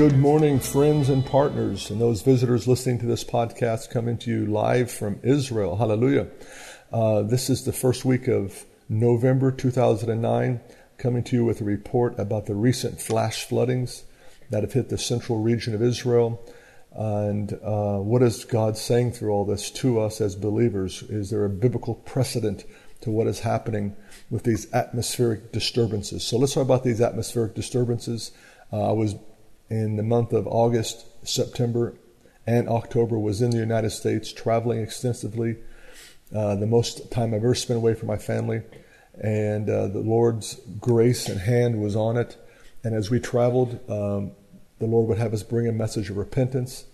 Good morning, friends and partners, and those visitors listening to this podcast coming to you live from Israel. Hallelujah. Uh, this is the first week of November 2009, coming to you with a report about the recent flash floodings that have hit the central region of Israel. And uh, what is God saying through all this to us as believers? Is there a biblical precedent to what is happening with these atmospheric disturbances? So let's talk about these atmospheric disturbances. Uh, I was in the month of August, September, and October was in the United States, traveling extensively. Uh, the most time I've ever spent away from my family, and uh, the Lord's grace and hand was on it. And as we traveled, um, the Lord would have us bring a message of repentance.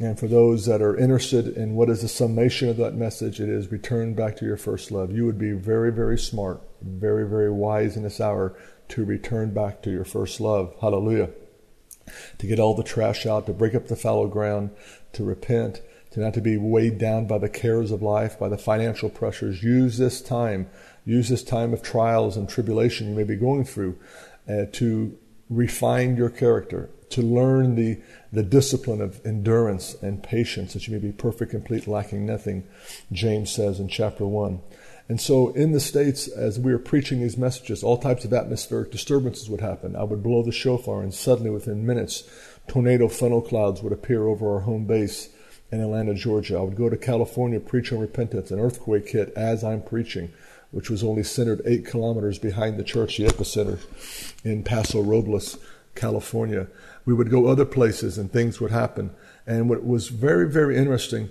And for those that are interested in what is the summation of that message, it is return back to your first love. You would be very, very smart, very, very wise in this hour to return back to your first love. Hallelujah to get all the trash out, to break up the fallow ground, to repent, to not to be weighed down by the cares of life, by the financial pressures. Use this time, use this time of trials and tribulation you may be going through uh, to refine your character, to learn the, the discipline of endurance and patience that you may be perfect, complete, lacking nothing, James says in chapter 1. And so in the States, as we were preaching these messages, all types of atmospheric disturbances would happen. I would blow the shofar, and suddenly within minutes, tornado funnel clouds would appear over our home base in Atlanta, Georgia. I would go to California, preach on repentance. An earthquake hit as I'm preaching, which was only centered eight kilometers behind the church, the epicenter in Paso Robles, California. We would go other places and things would happen. And what was very, very interesting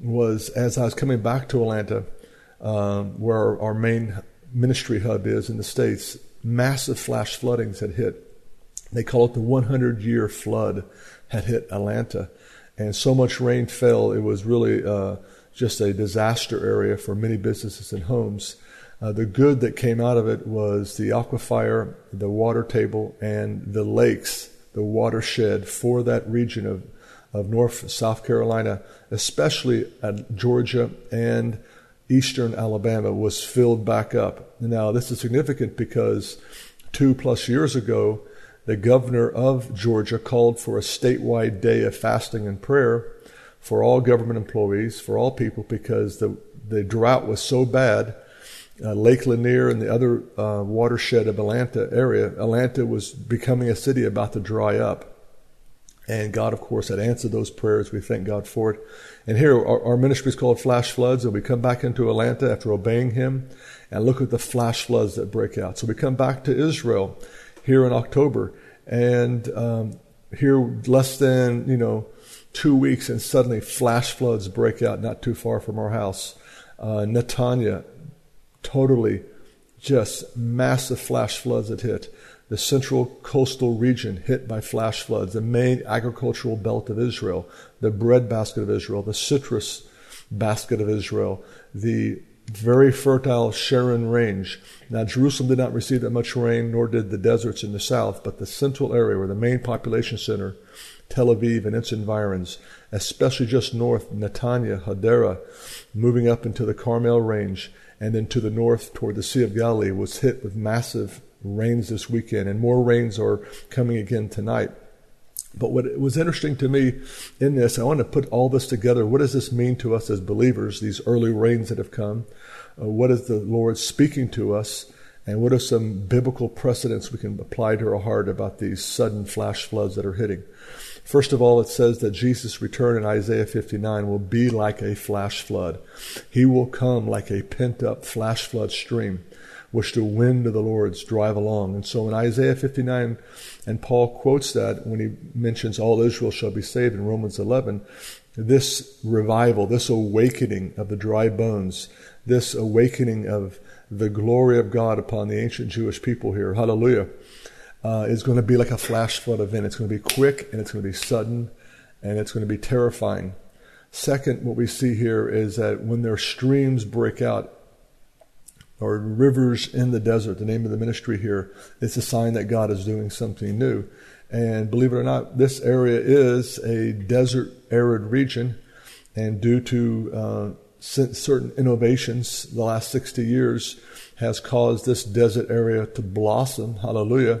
was as I was coming back to Atlanta, um, where our main ministry hub is in the States, massive flash floodings had hit. They call it the 100 year flood had hit Atlanta. And so much rain fell, it was really uh, just a disaster area for many businesses and homes. Uh, the good that came out of it was the aquifer, the water table, and the lakes, the watershed for that region of, of North South Carolina, especially Georgia and eastern Alabama was filled back up. Now, this is significant because two plus years ago, the governor of Georgia called for a statewide day of fasting and prayer for all government employees, for all people, because the, the drought was so bad. Uh, Lake Lanier and the other uh, watershed of Atlanta area, Atlanta was becoming a city about to dry up. And God, of course, had answered those prayers. We thank God for it. And here, our, our ministry is called Flash Floods, and we come back into Atlanta after obeying Him and look at the flash floods that break out. So we come back to Israel here in October, and um, here less than, you know, two weeks, and suddenly flash floods break out not too far from our house. Uh, Netanya, totally just massive flash floods that hit the central coastal region hit by flash floods, the main agricultural belt of Israel, the breadbasket of Israel, the citrus basket of Israel, the very fertile Sharon range. Now, Jerusalem did not receive that much rain, nor did the deserts in the south, but the central area, where the main population center, Tel Aviv and its environs, especially just north, Netanya, Hadera, moving up into the Carmel range, and then to the north toward the Sea of Galilee, was hit with massive rains this weekend, and more rains are coming again tonight. But what was interesting to me in this, I want to put all this together. What does this mean to us as believers, these early rains that have come? Uh, what is the Lord speaking to us? And what are some biblical precedents we can apply to our heart about these sudden flash floods that are hitting? First of all, it says that Jesus' return in Isaiah 59 will be like a flash flood. He will come like a pent up flash flood stream which the wind of the Lord's drive along. And so in Isaiah 59, and Paul quotes that when he mentions all Israel shall be saved in Romans 11, this revival, this awakening of the dry bones, this awakening of the glory of God upon the ancient Jewish people here, hallelujah, uh, is going to be like a flash flood event. It's going to be quick and it's going to be sudden and it's going to be terrifying. Second, what we see here is that when their streams break out, or rivers in the desert, the name of the ministry here, it's a sign that God is doing something new. And believe it or not, this area is a desert arid region. And due to uh, certain innovations, the last 60 years has caused this desert area to blossom. Hallelujah.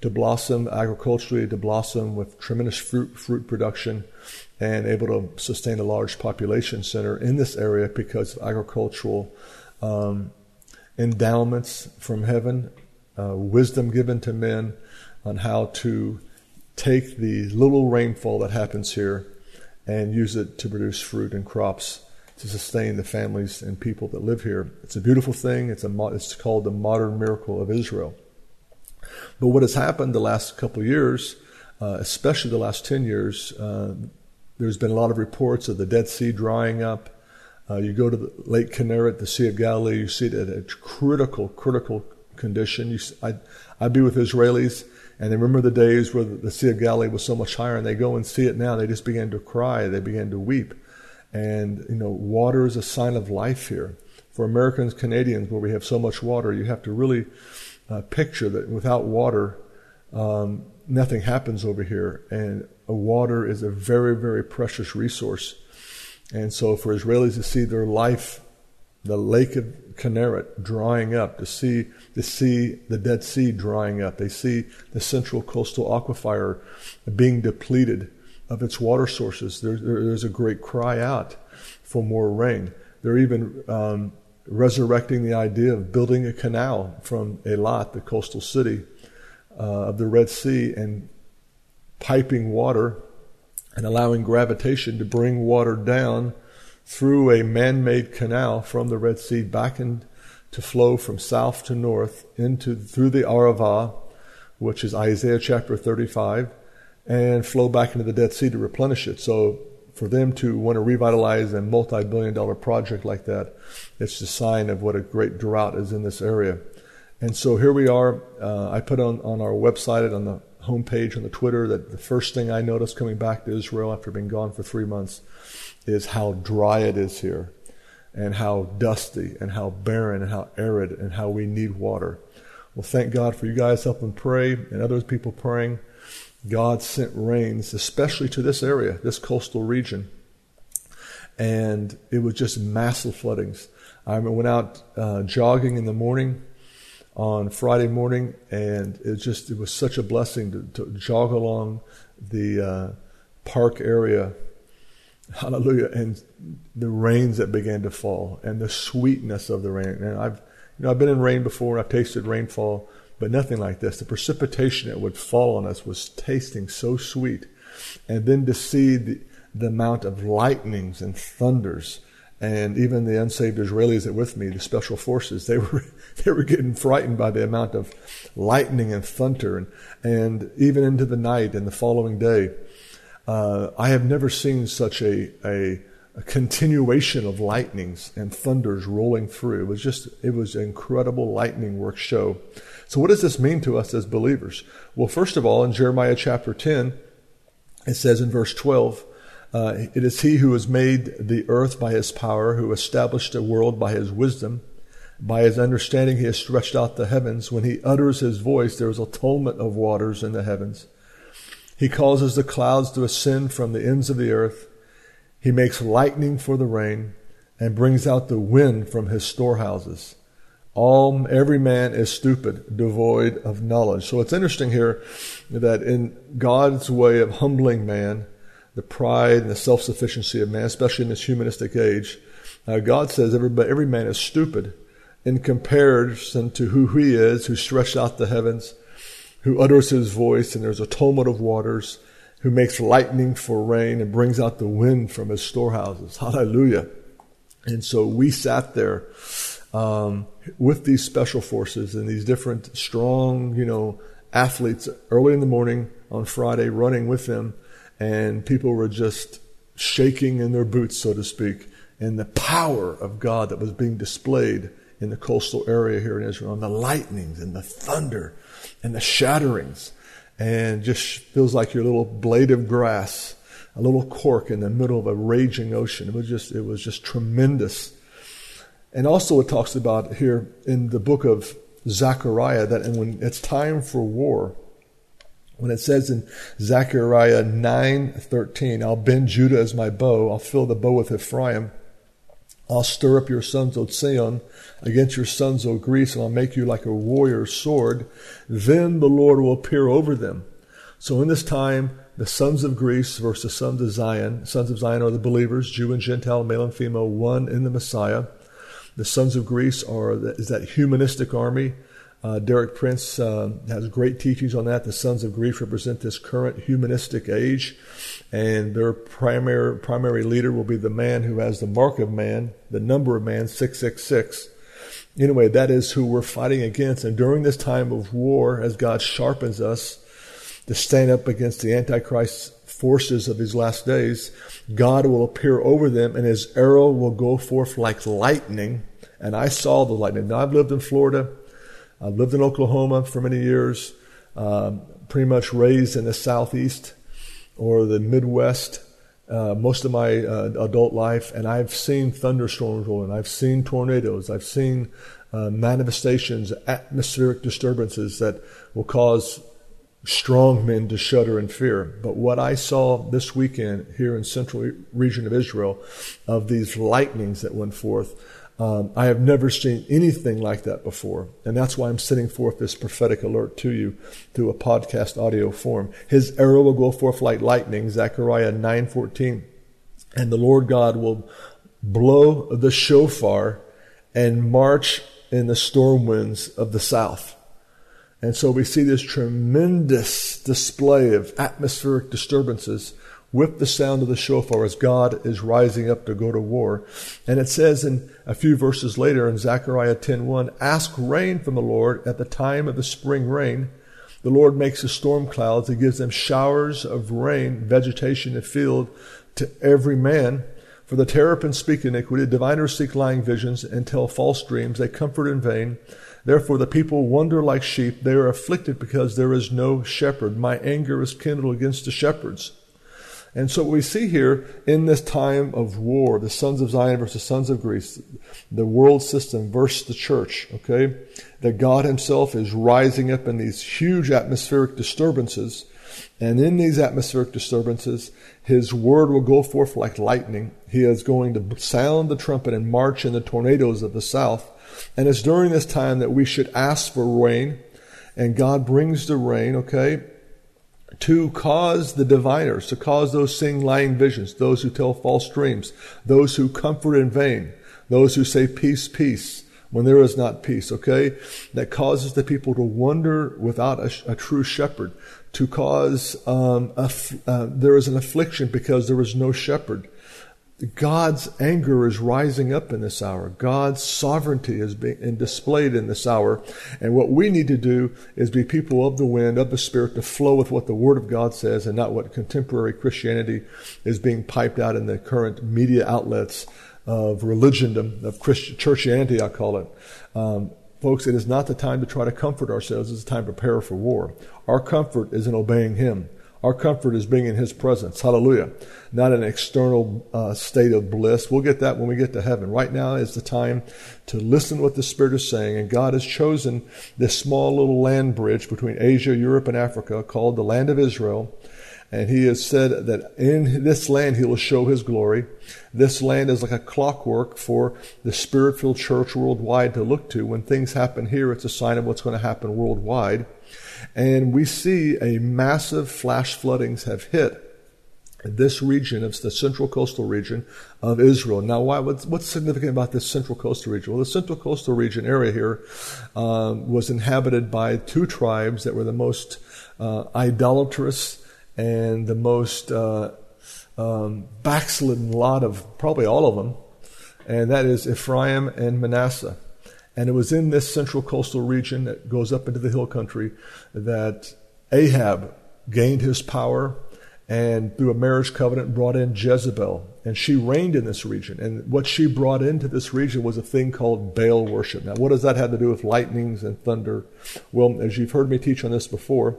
To blossom agriculturally, to blossom with tremendous fruit, fruit production and able to sustain a large population center in this area because of agricultural um, endowments from heaven, uh, wisdom given to men on how to take the little rainfall that happens here and use it to produce fruit and crops to sustain the families and people that live here. It's a beautiful thing. It's a it's called the modern miracle of Israel. But what has happened the last couple of years, uh, especially the last ten years, uh, there's been a lot of reports of the Dead Sea drying up. Uh, you go to the Lake Kinneret, the Sea of Galilee, you see it at a critical, critical condition. You, I, I'd be with Israelis, and they remember the days where the, Sea of Galilee was so much higher, and they go and see it now. They just begin to cry. They begin to weep. And, you know, water is a sign of life here. For Americans, Canadians, where we have so much water, you have to really uh, picture that without water, um, nothing happens over here. And water is a very, very precious resource. And so for Israelis to see their life, the Lake of Kinneret drying up, to see, to see the Dead Sea drying up, they see the central coastal aquifer being depleted of its water sources. There, there, there's a great cry out for more rain. They're even um, resurrecting the idea of building a canal from Eilat, the coastal city uh, of the Red Sea, and piping water and allowing gravitation to bring water down through a man-made canal from the Red Sea back in, to flow from south to north into through the Arava, which is Isaiah chapter 35, and flow back into the Dead Sea to replenish it. So for them to want to revitalize a multi-billion dollar project like that, it's a sign of what a great drought is in this area. And so here we are. Uh, I put on, on our website on the homepage on the Twitter that the first thing I noticed coming back to Israel after being gone for three months is how dry it is here, and how dusty, and how barren, and how arid, and how we need water. Well, thank God for you guys helping pray and other people praying. God sent rains, especially to this area, this coastal region. And it was just massive floodings. I went out uh, jogging in the morning on Friday morning, and it just it was such a blessing to, to jog along the uh, park area. Hallelujah! And the rains that began to fall, and the sweetness of the rain. And I've you know I've been in rain before. I've tasted rainfall, but nothing like this. The precipitation that would fall on us was tasting so sweet, and then to see the the amount of lightnings and thunders and even the unsaved Israelis that were with me, the special forces, they were they were getting frightened by the amount of lightning and thunder, and and even into the night and the following day. Uh, I have never seen such a, a, a continuation of lightnings and thunders rolling through. It was just it was an incredible lightning work show. So what does this mean to us as believers? Well, first of all, in Jeremiah chapter ten, it says in verse twelve. Uh, it is he who has made the earth by his power, who established the world by his wisdom. By his understanding, he has stretched out the heavens. When he utters his voice, there is a tumult of waters in the heavens. He causes the clouds to ascend from the ends of the earth. He makes lightning for the rain and brings out the wind from his storehouses. All, every man is stupid, devoid of knowledge. So it's interesting here that in God's way of humbling man, the pride and the self sufficiency of man, especially in this humanistic age. Uh, God says everybody, every man is stupid in comparison to who he is, who stretched out the heavens, who utters his voice, and there's a tumult of waters, who makes lightning for rain and brings out the wind from his storehouses. Hallelujah. And so we sat there um, with these special forces and these different strong, you know, athletes early in the morning on Friday running with them, and people were just shaking in their boots, so to speak, and the power of God that was being displayed in the coastal area here in Israel, and the lightnings and the thunder and the shatterings, and just feels like your little blade of grass, a little cork in the middle of a raging ocean. It was just, it was just tremendous. And also, it talks about here in the book of Zechariah that when it's time for war, when it says in Zechariah 9:13, I'll bend Judah as my bow, I'll fill the bow with Ephraim, I'll stir up your sons, O Zion, against your sons, O Greece, and I'll make you like a warrior's sword. Then the Lord will appear over them. So in this time, the sons of Greece versus the sons of Zion. Sons of Zion are the believers, Jew and Gentile, male and female, one in the Messiah. The sons of Greece are the, is that humanistic army. Uh, Derek Prince uh, has great teachings on that. The sons of Greece represent this current humanistic age, and their primary primary leader will be the man who has the mark of man, the number of man, six six six. Anyway, that is who we're fighting against. And during this time of war, as God sharpens us to stand up against the Antichrist forces of these last days, God will appear over them and his arrow will go forth like lightning. And I saw the lightning. Now, I've lived in Florida. I've lived in Oklahoma for many years, um, pretty much raised in the southeast or the Midwest uh, most of my uh, adult life, and I've seen thunderstorms rolling. I've seen tornadoes. I've seen uh, manifestations, atmospheric disturbances that will cause strong men to shudder in fear. But what I saw this weekend here in central region of Israel, of these lightnings that went forth, um, I have never seen anything like that before. And that's why I'm sending forth this prophetic alert to you through a podcast audio form. His arrow will go forth like lightning, Zechariah 9:14. And the Lord God will blow the shofar and march in the storm winds of the south. And so we see this tremendous display of atmospheric disturbances with the sound of the shofar as God is rising up to go to war. And it says in a few verses later in Zechariah 10:1, "Ask rain from the Lord at the time of the spring rain. The Lord makes the storm clouds; he gives them showers of rain, vegetation the field to every man." For the teraphim speak iniquity, diviners seek lying visions, and tell false dreams. They comfort in vain. Therefore the people wander like sheep. They are afflicted because there is no shepherd. My anger is kindled against the shepherds. And so what we see here in this time of war, the sons of Zion versus sons of Greece, the world system versus the church, okay? That God himself is rising up in these huge atmospheric disturbances. And in these atmospheric disturbances, his word will go forth like lightning. He is going to sound the trumpet and march in the tornadoes of the south. And it's during this time that we should ask for rain, and God brings the rain, okay, to cause the diviners, to cause those seeing lying visions, those who tell false dreams, those who comfort in vain, those who say peace, peace, when there is not peace, okay? That causes the people to wander without a, a true shepherd, to cause um, uh, there is an affliction because there is no shepherd. God's anger is rising up in this hour. God's sovereignty is being displayed in this hour. And what we need to do is be people of the wind, of the Spirit, to flow with what the Word of God says and not what contemporary Christianity is being piped out in the current media outlets of religiondom, of Christian, churchianity, I call it. Um, folks, it is not the time to try to comfort ourselves. It's the time to prepare for war. Our comfort is in obeying Him. Our comfort is being in His presence. Hallelujah. Not an external uh, state of bliss. We'll get that when we get to heaven. Right now is the time to listen to what the Spirit is saying. And God has chosen this small little land bridge between Asia, Europe, and Africa called the land of Israel. And he has said that in this land he will show his glory. This land is like a clockwork for the spirit filled church worldwide to look to. When things happen here, it's a sign of what's going to happen worldwide. And we see a massive flash floodings have hit this region, it's the central coastal region of Israel. Now, why, what's, what's significant about this central coastal region? Well, the central coastal region area here um, was inhabited by two tribes that were the most uh, idolatrous and the most uh, um, backslidden lot of probably all of them, and that is Ephraim and Manasseh. And it was in this central coastal region that goes up into the hill country that Ahab gained his power and through a marriage covenant brought in Jezebel. And she reigned in this region. And what she brought into this region was a thing called Baal worship. Now, what does that have to do with lightnings and thunder? Well, as you've heard me teach on this before,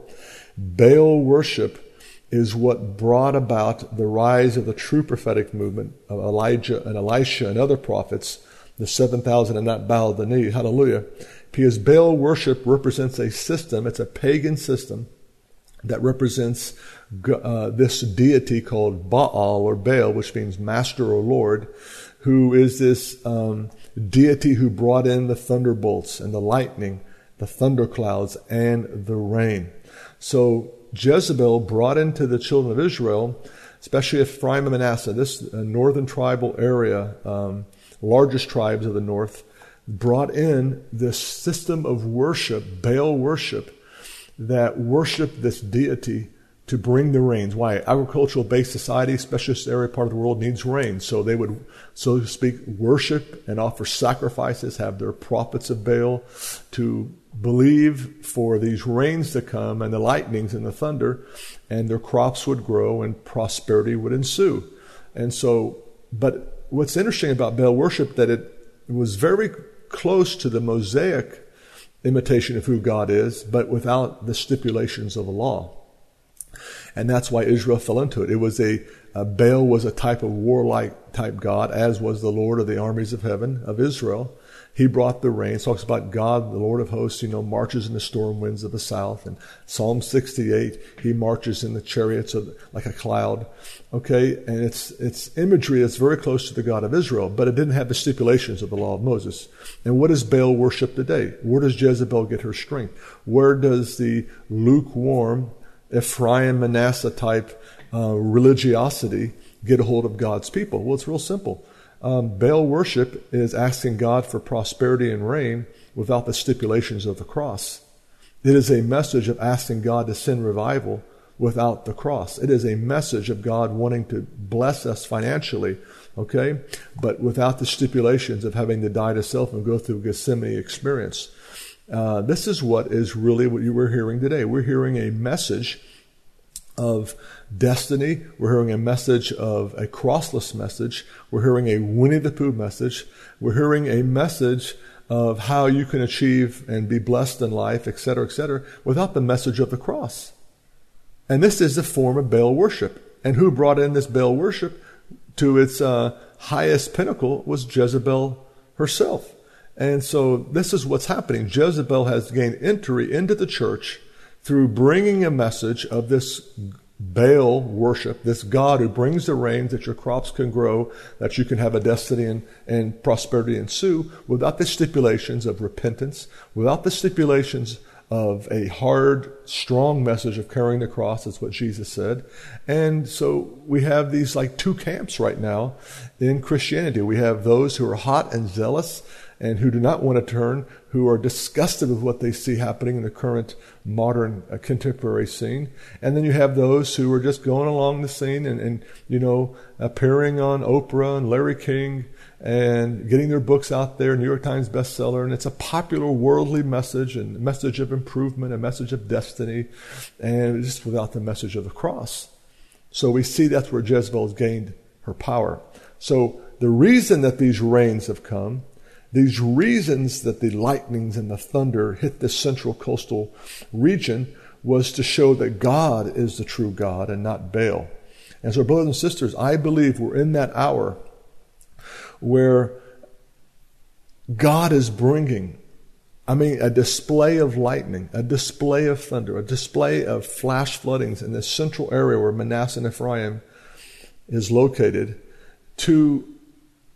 Baal worship is what brought about the rise of the true prophetic movement of Elijah and Elisha and other prophets, the 7,000 and not bowed the knee. Hallelujah. Because Baal worship represents a system, it's a pagan system that represents uh, this deity called Baal or Baal, which means master or Lord, who is this um, deity who brought in the thunderbolts and the lightning, the thunderclouds, and the rain. So Jezebel brought into the children of Israel, especially Ephraim and Manasseh, this uh, northern tribal area, um, largest tribes of the north, brought in this system of worship, Baal worship, that worshiped this deity to bring the rains. Why? Agricultural based society, especially this area part of the world, needs rain. So they would, so to speak, worship and offer sacrifices, have their prophets of Baal to believe for these rains to come and the lightnings and the thunder, and their crops would grow and prosperity would ensue. And so, but what's interesting about Baal worship that it was very close to the Mosaic imitation of who God is, but without the stipulations of the law. And that's why Israel fell into it. It was a, a Baal was a type of warlike type God, as was the Lord of the armies of heaven of Israel. He brought the rain. It talks about God, the Lord of hosts, you know, marches in the storm winds of the south. And Psalm 68, he marches in the chariots of, like a cloud. Okay, and it's it's imagery that's very close to the God of Israel, but it didn't have the stipulations of the law of Moses. And what does Baal worship today? Where does Jezebel get her strength? Where does the lukewarm Ephraim Manasseh type uh, religiosity get a hold of God's people? Well, it's real simple. Um, Baal worship is asking God for prosperity and rain without the stipulations of the cross. It is a message of asking God to send revival without the cross. It is a message of God wanting to bless us financially, okay, but without the stipulations of having to die to self and go through a Gethsemane experience. Uh, this is what is really what you were hearing today. We're hearing a message of destiny. We're hearing a message of a crossless message. We're hearing a Winnie the Pooh message. We're hearing a message of how you can achieve and be blessed in life, etc., etc., without the message of the cross. And this is a form of Baal worship. And who brought in this Baal worship to its uh, highest pinnacle was Jezebel herself. And so this is what's happening. Jezebel has gained entry into the church through bringing a message of this Baal worship, this God who brings the rains that your crops can grow, that you can have a destiny and, and prosperity ensue, without the stipulations of repentance, without the stipulations of a hard, strong message of carrying the cross. That's what Jesus said. And so we have these like two camps right now in Christianity. We have those who are hot and zealous and who do not want to turn, who are disgusted with what they see happening in the current modern uh, contemporary scene. And then you have those who are just going along the scene and, and, you know, appearing on Oprah and Larry King and getting their books out there, New York Times bestseller. And it's a popular worldly message and message of improvement, a message of destiny, and just without the message of the cross. So we see that's where Jezebel has gained her power. So the reason that these rains have come these reasons that the lightnings and the thunder hit this central coastal region was to show that God is the true God and not Baal. And so, brothers and sisters, I believe we're in that hour where God is bringing, I mean, a display of lightning, a display of thunder, a display of flash floodings in this central area where Manasseh and Ephraim is located to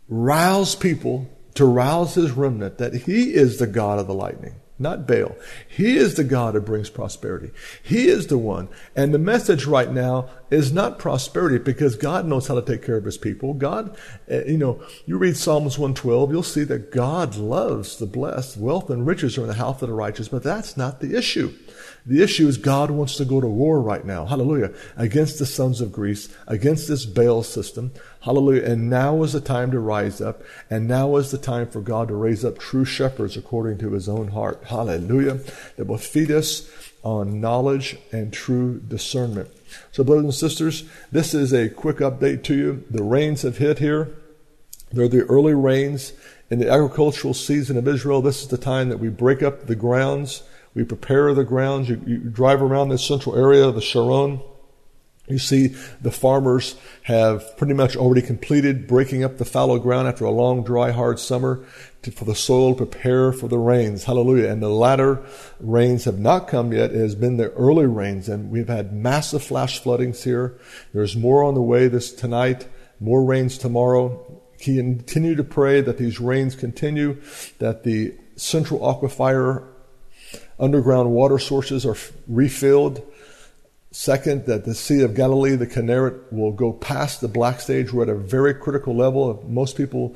rouse people to rouse his remnant that he is the God of the lightning, not Baal. He is the God who brings prosperity. He is the one. And the message right now is not prosperity because God knows how to take care of his people. God, eh, you know, you read Psalms 112, you'll see that God loves the blessed. Wealth and riches are in the house of the righteous, but that's not the issue. The issue is God wants to go to war right now. Hallelujah. Against the sons of Greece, against this Baal system. Hallelujah. And now is the time to rise up. And now is the time for God to raise up true shepherds according to his own heart. Hallelujah. That will feed us on knowledge and true discernment. So, brothers and sisters, this is a quick update to you. The rains have hit here. They're the early rains in the agricultural season of Israel. This is the time that we break up the grounds we prepare the grounds. You, you drive around this central area of the Sharon. You see the farmers have pretty much already completed breaking up the fallow ground after a long, dry, hard summer to, for the soil to prepare for the rains. Hallelujah. And the latter rains have not come yet. It has been the early rains and we've had massive flash floodings here. There's more on the way this tonight, more rains tomorrow. Continue to pray that these rains continue, that the central aquifer underground water sources are refilled. Second, that the Sea of Galilee, the Kinneret, will go past the black stage. We're at a very critical level. Most people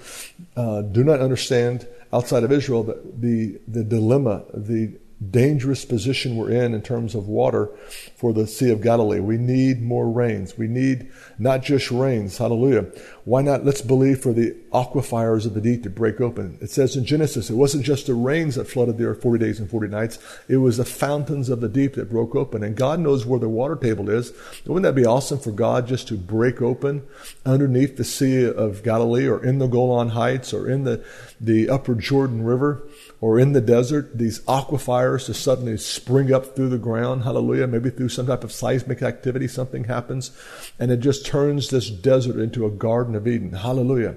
uh, do not understand outside of Israel the, the, the dilemma, the dangerous position we're in in terms of water for the Sea of Galilee. We need more rains. We need not just rains. Hallelujah. Why not? Let's believe for the aquifers of the deep to break open. It says in Genesis, it wasn't just the rains that flooded the earth 40 days and 40 nights. It was the fountains of the deep that broke open. And God knows where the water table is. Wouldn't that be awesome for God just to break open underneath the Sea of Galilee or in the Golan Heights or in the, the upper Jordan River? or in the desert, these aquifers to suddenly spring up through the ground. Hallelujah. Maybe through some type of seismic activity, something happens and it just turns this desert into a Garden of Eden. Hallelujah.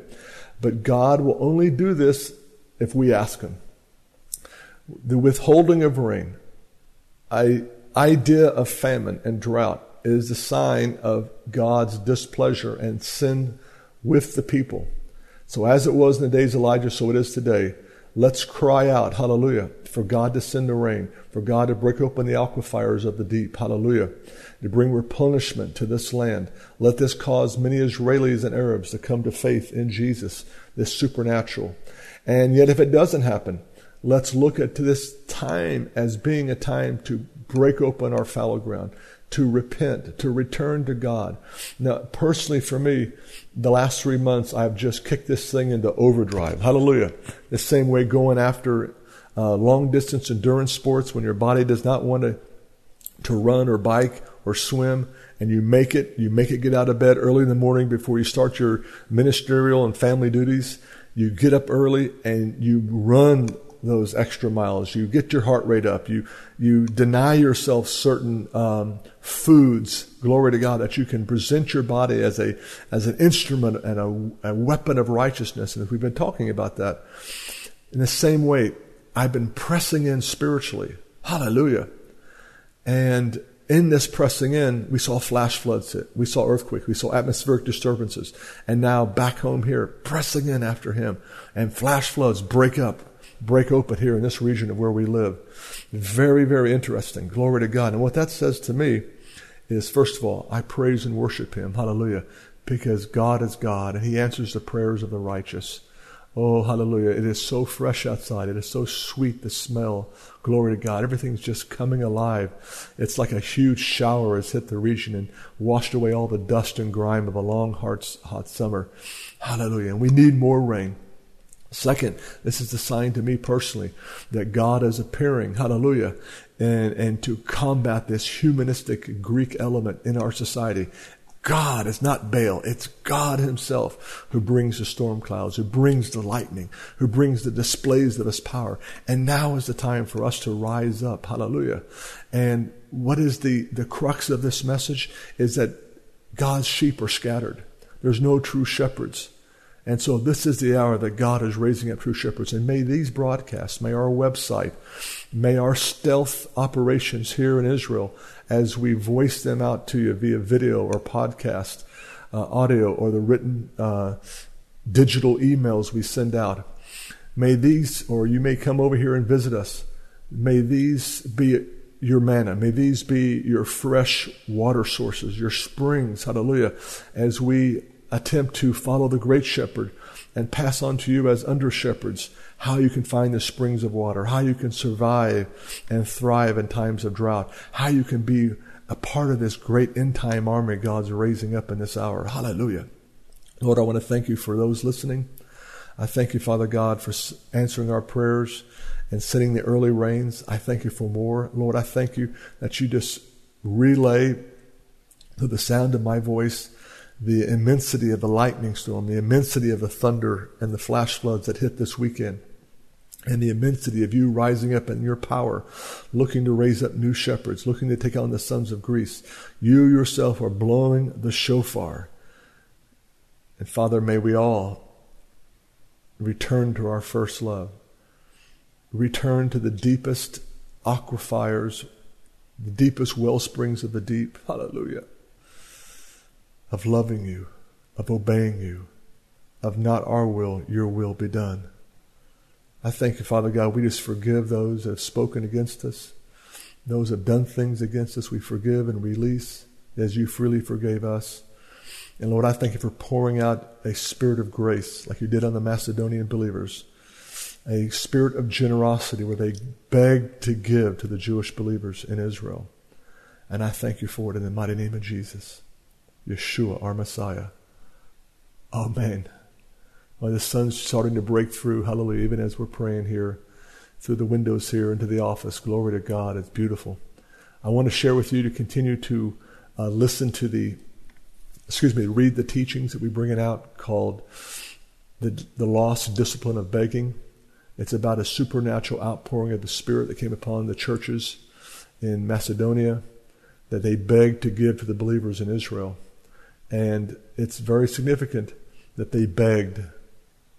But God will only do this if we ask Him. The withholding of rain, I, idea of famine and drought is a sign of God's displeasure and sin with the people. So as it was in the days of Elijah, so it is today. Let's cry out, hallelujah, for God to send the rain, for God to break open the aquifers of the deep, hallelujah, to bring replenishment to this land. Let this cause many Israelis and Arabs to come to faith in Jesus, this supernatural. And yet, if it doesn't happen, let's look at this time as being a time to break open our fallow ground, to repent, to return to God. Now, personally for me, the last three months, I've just kicked this thing into overdrive. Hallelujah. The same way going after uh, long distance endurance sports when your body does not want to, to run or bike or swim and you make it, you make it get out of bed early in the morning before you start your ministerial and family duties. You get up early and you run those extra miles. You get your heart rate up. You you deny yourself certain um, foods. Glory to God that you can present your body as a as an instrument and a, a weapon of righteousness. And we've been talking about that in the same way, I've been pressing in spiritually. Hallelujah. And in this pressing in, we saw flash floods hit. We saw earthquake. We saw atmospheric disturbances. And now back home here, pressing in after him. And flash floods break up break open here in this region of where we live. Very, very interesting. Glory to God. And what that says to me is, first of all, I praise and worship Him. Hallelujah. Because God is God and He answers the prayers of the righteous. Oh, hallelujah. It is so fresh outside. It is so sweet, the smell. Glory to God. Everything's just coming alive. It's like a huge shower has hit the region and washed away all the dust and grime of a long, hot, hot summer. Hallelujah. And we need more rain. Second, this is the sign to me personally that God is appearing, hallelujah, and, and to combat this humanistic Greek element in our society. God is not Baal. It's God himself who brings the storm clouds, who brings the lightning, who brings the displays of his power. And now is the time for us to rise up. Hallelujah. And what is the, the crux of this message is that God's sheep are scattered. There's no true shepherds. And so this is the hour that God is raising up true shepherds. And may these broadcasts, may our website, may our stealth operations here in Israel, as we voice them out to you via video or podcast, uh, audio, or the written uh, digital emails we send out, may these, or you may come over here and visit us, May these be your manna. May these be your fresh water sources, your springs. Hallelujah. As we attempt to follow the great shepherd and pass on to you as under shepherds how you can find the springs of water, how you can survive and thrive in times of drought, how you can be a part of this great end time army God's raising up in this hour. Hallelujah. Lord, I want to thank you for those listening. I thank you, Father God, for answering our prayers and sending the early rains. I thank you for more. Lord, I thank you that you just relay through the sound of my voice the immensity of the lightning storm, the immensity of the thunder and the flash floods that hit this weekend, and the immensity of you rising up in your power, looking to raise up new shepherds, looking to take on the sons of Greece. You yourself are blowing the shofar. And Father, may we all return to our first love return to the deepest aquifers, the deepest well springs of the deep. Hallelujah. Of loving you, of obeying you, of not our will, your will be done. I thank you, Father God. We just forgive those that have spoken against us, those that have done things against us. We forgive and release as you freely forgave us. And Lord, I thank you for pouring out a spirit of grace like you did on the Macedonian believers a spirit of generosity where they begged to give to the Jewish believers in Israel. And I thank you for it in the mighty name of Jesus, Yeshua, our Messiah. Amen. The sun's starting to break through, hallelujah, even as we're praying here through the windows here into the office. Glory to God. It's beautiful. I want to share with you to continue to uh, listen to the, excuse me, read the teachings that we bring it out called the, the Lost Discipline of Begging. It's about a supernatural outpouring of the Spirit that came upon the churches in Macedonia that they begged to give to the believers in Israel. And it's very significant that they begged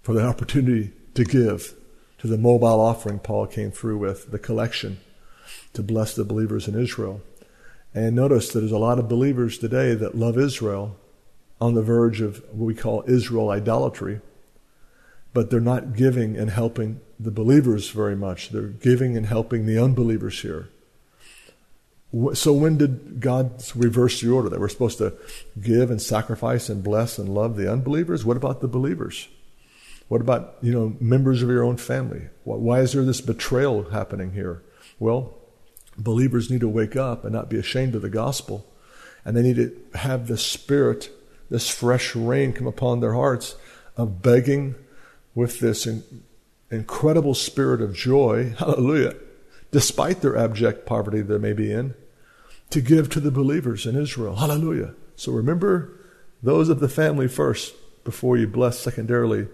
for the opportunity to give to the mobile offering Paul came through with, the collection to bless the believers in Israel. And notice that there's a lot of believers today that love Israel on the verge of what we call Israel idolatry, but they're not giving and helping the believers very much. They're giving and helping the unbelievers here. So when did God reverse the order that we're supposed to give and sacrifice and bless and love the unbelievers? What about the believers? What about, you know, members of your own family? Why is there this betrayal happening here? Well, believers need to wake up and not be ashamed of the gospel. And they need to have the spirit, this fresh rain come upon their hearts of begging with this incredible spirit of joy, hallelujah, despite their abject poverty they may be in, to give to the believers in Israel. Hallelujah. So remember those of the family first before you bless secondarily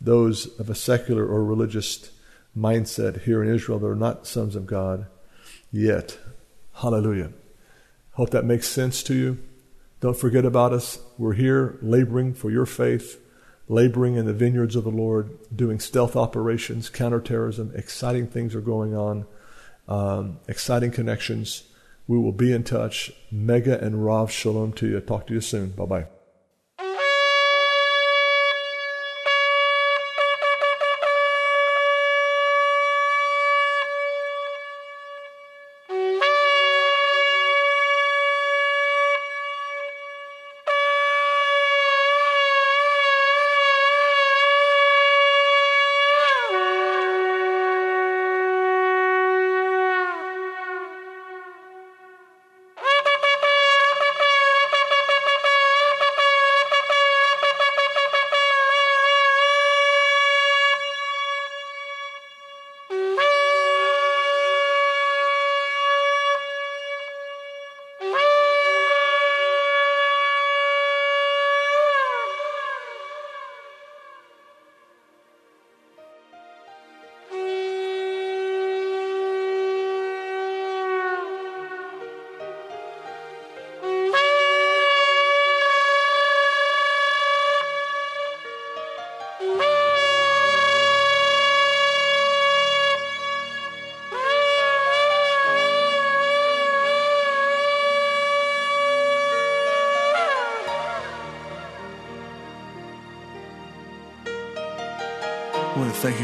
those of a secular or religious mindset here in Israel that are not sons of God yet. Hallelujah. Hope that makes sense to you. Don't forget about us. We're here laboring for your faith laboring in the vineyards of the Lord, doing stealth operations, counterterrorism. Exciting things are going on, um, exciting connections. We will be in touch. Mega and Rav Shalom to you. Talk to you soon. Bye bye.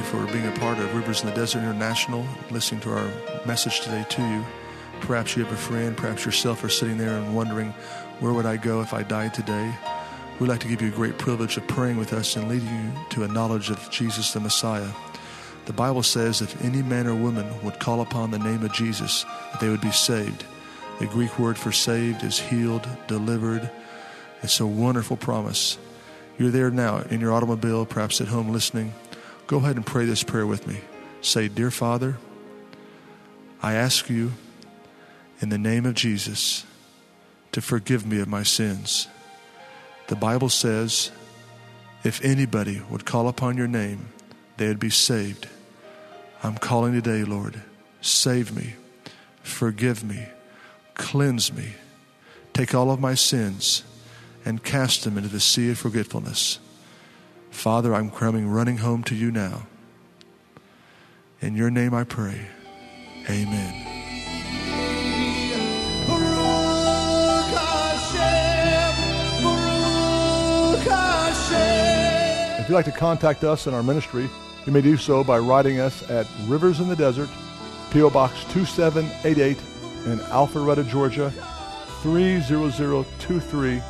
You for being a part of Rivers in the Desert International, listening to our message today to you. Perhaps you have a friend, perhaps yourself are sitting there and wondering, where would I go if I died today? We'd like to give you a great privilege of praying with us and leading you to a knowledge of Jesus the Messiah. The Bible says if any man or woman would call upon the name of Jesus, they would be saved. The Greek word for saved is healed, delivered. It's a wonderful promise. You're there now in your automobile, perhaps at home listening. Go ahead and pray this prayer with me. Say, Dear Father, I ask you in the name of Jesus to forgive me of my sins. The Bible says, if anybody would call upon your name, they would be saved. I'm calling today, Lord. Save me, forgive me, cleanse me, take all of my sins and cast them into the sea of forgetfulness. Father, I'm coming running home to you now. In your name I pray. Amen. If you'd like to contact us in our ministry, you may do so by writing us at Rivers in the Desert, P.O. Box 2788 in Alpharetta, Georgia 30023 in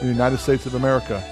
the United States of America.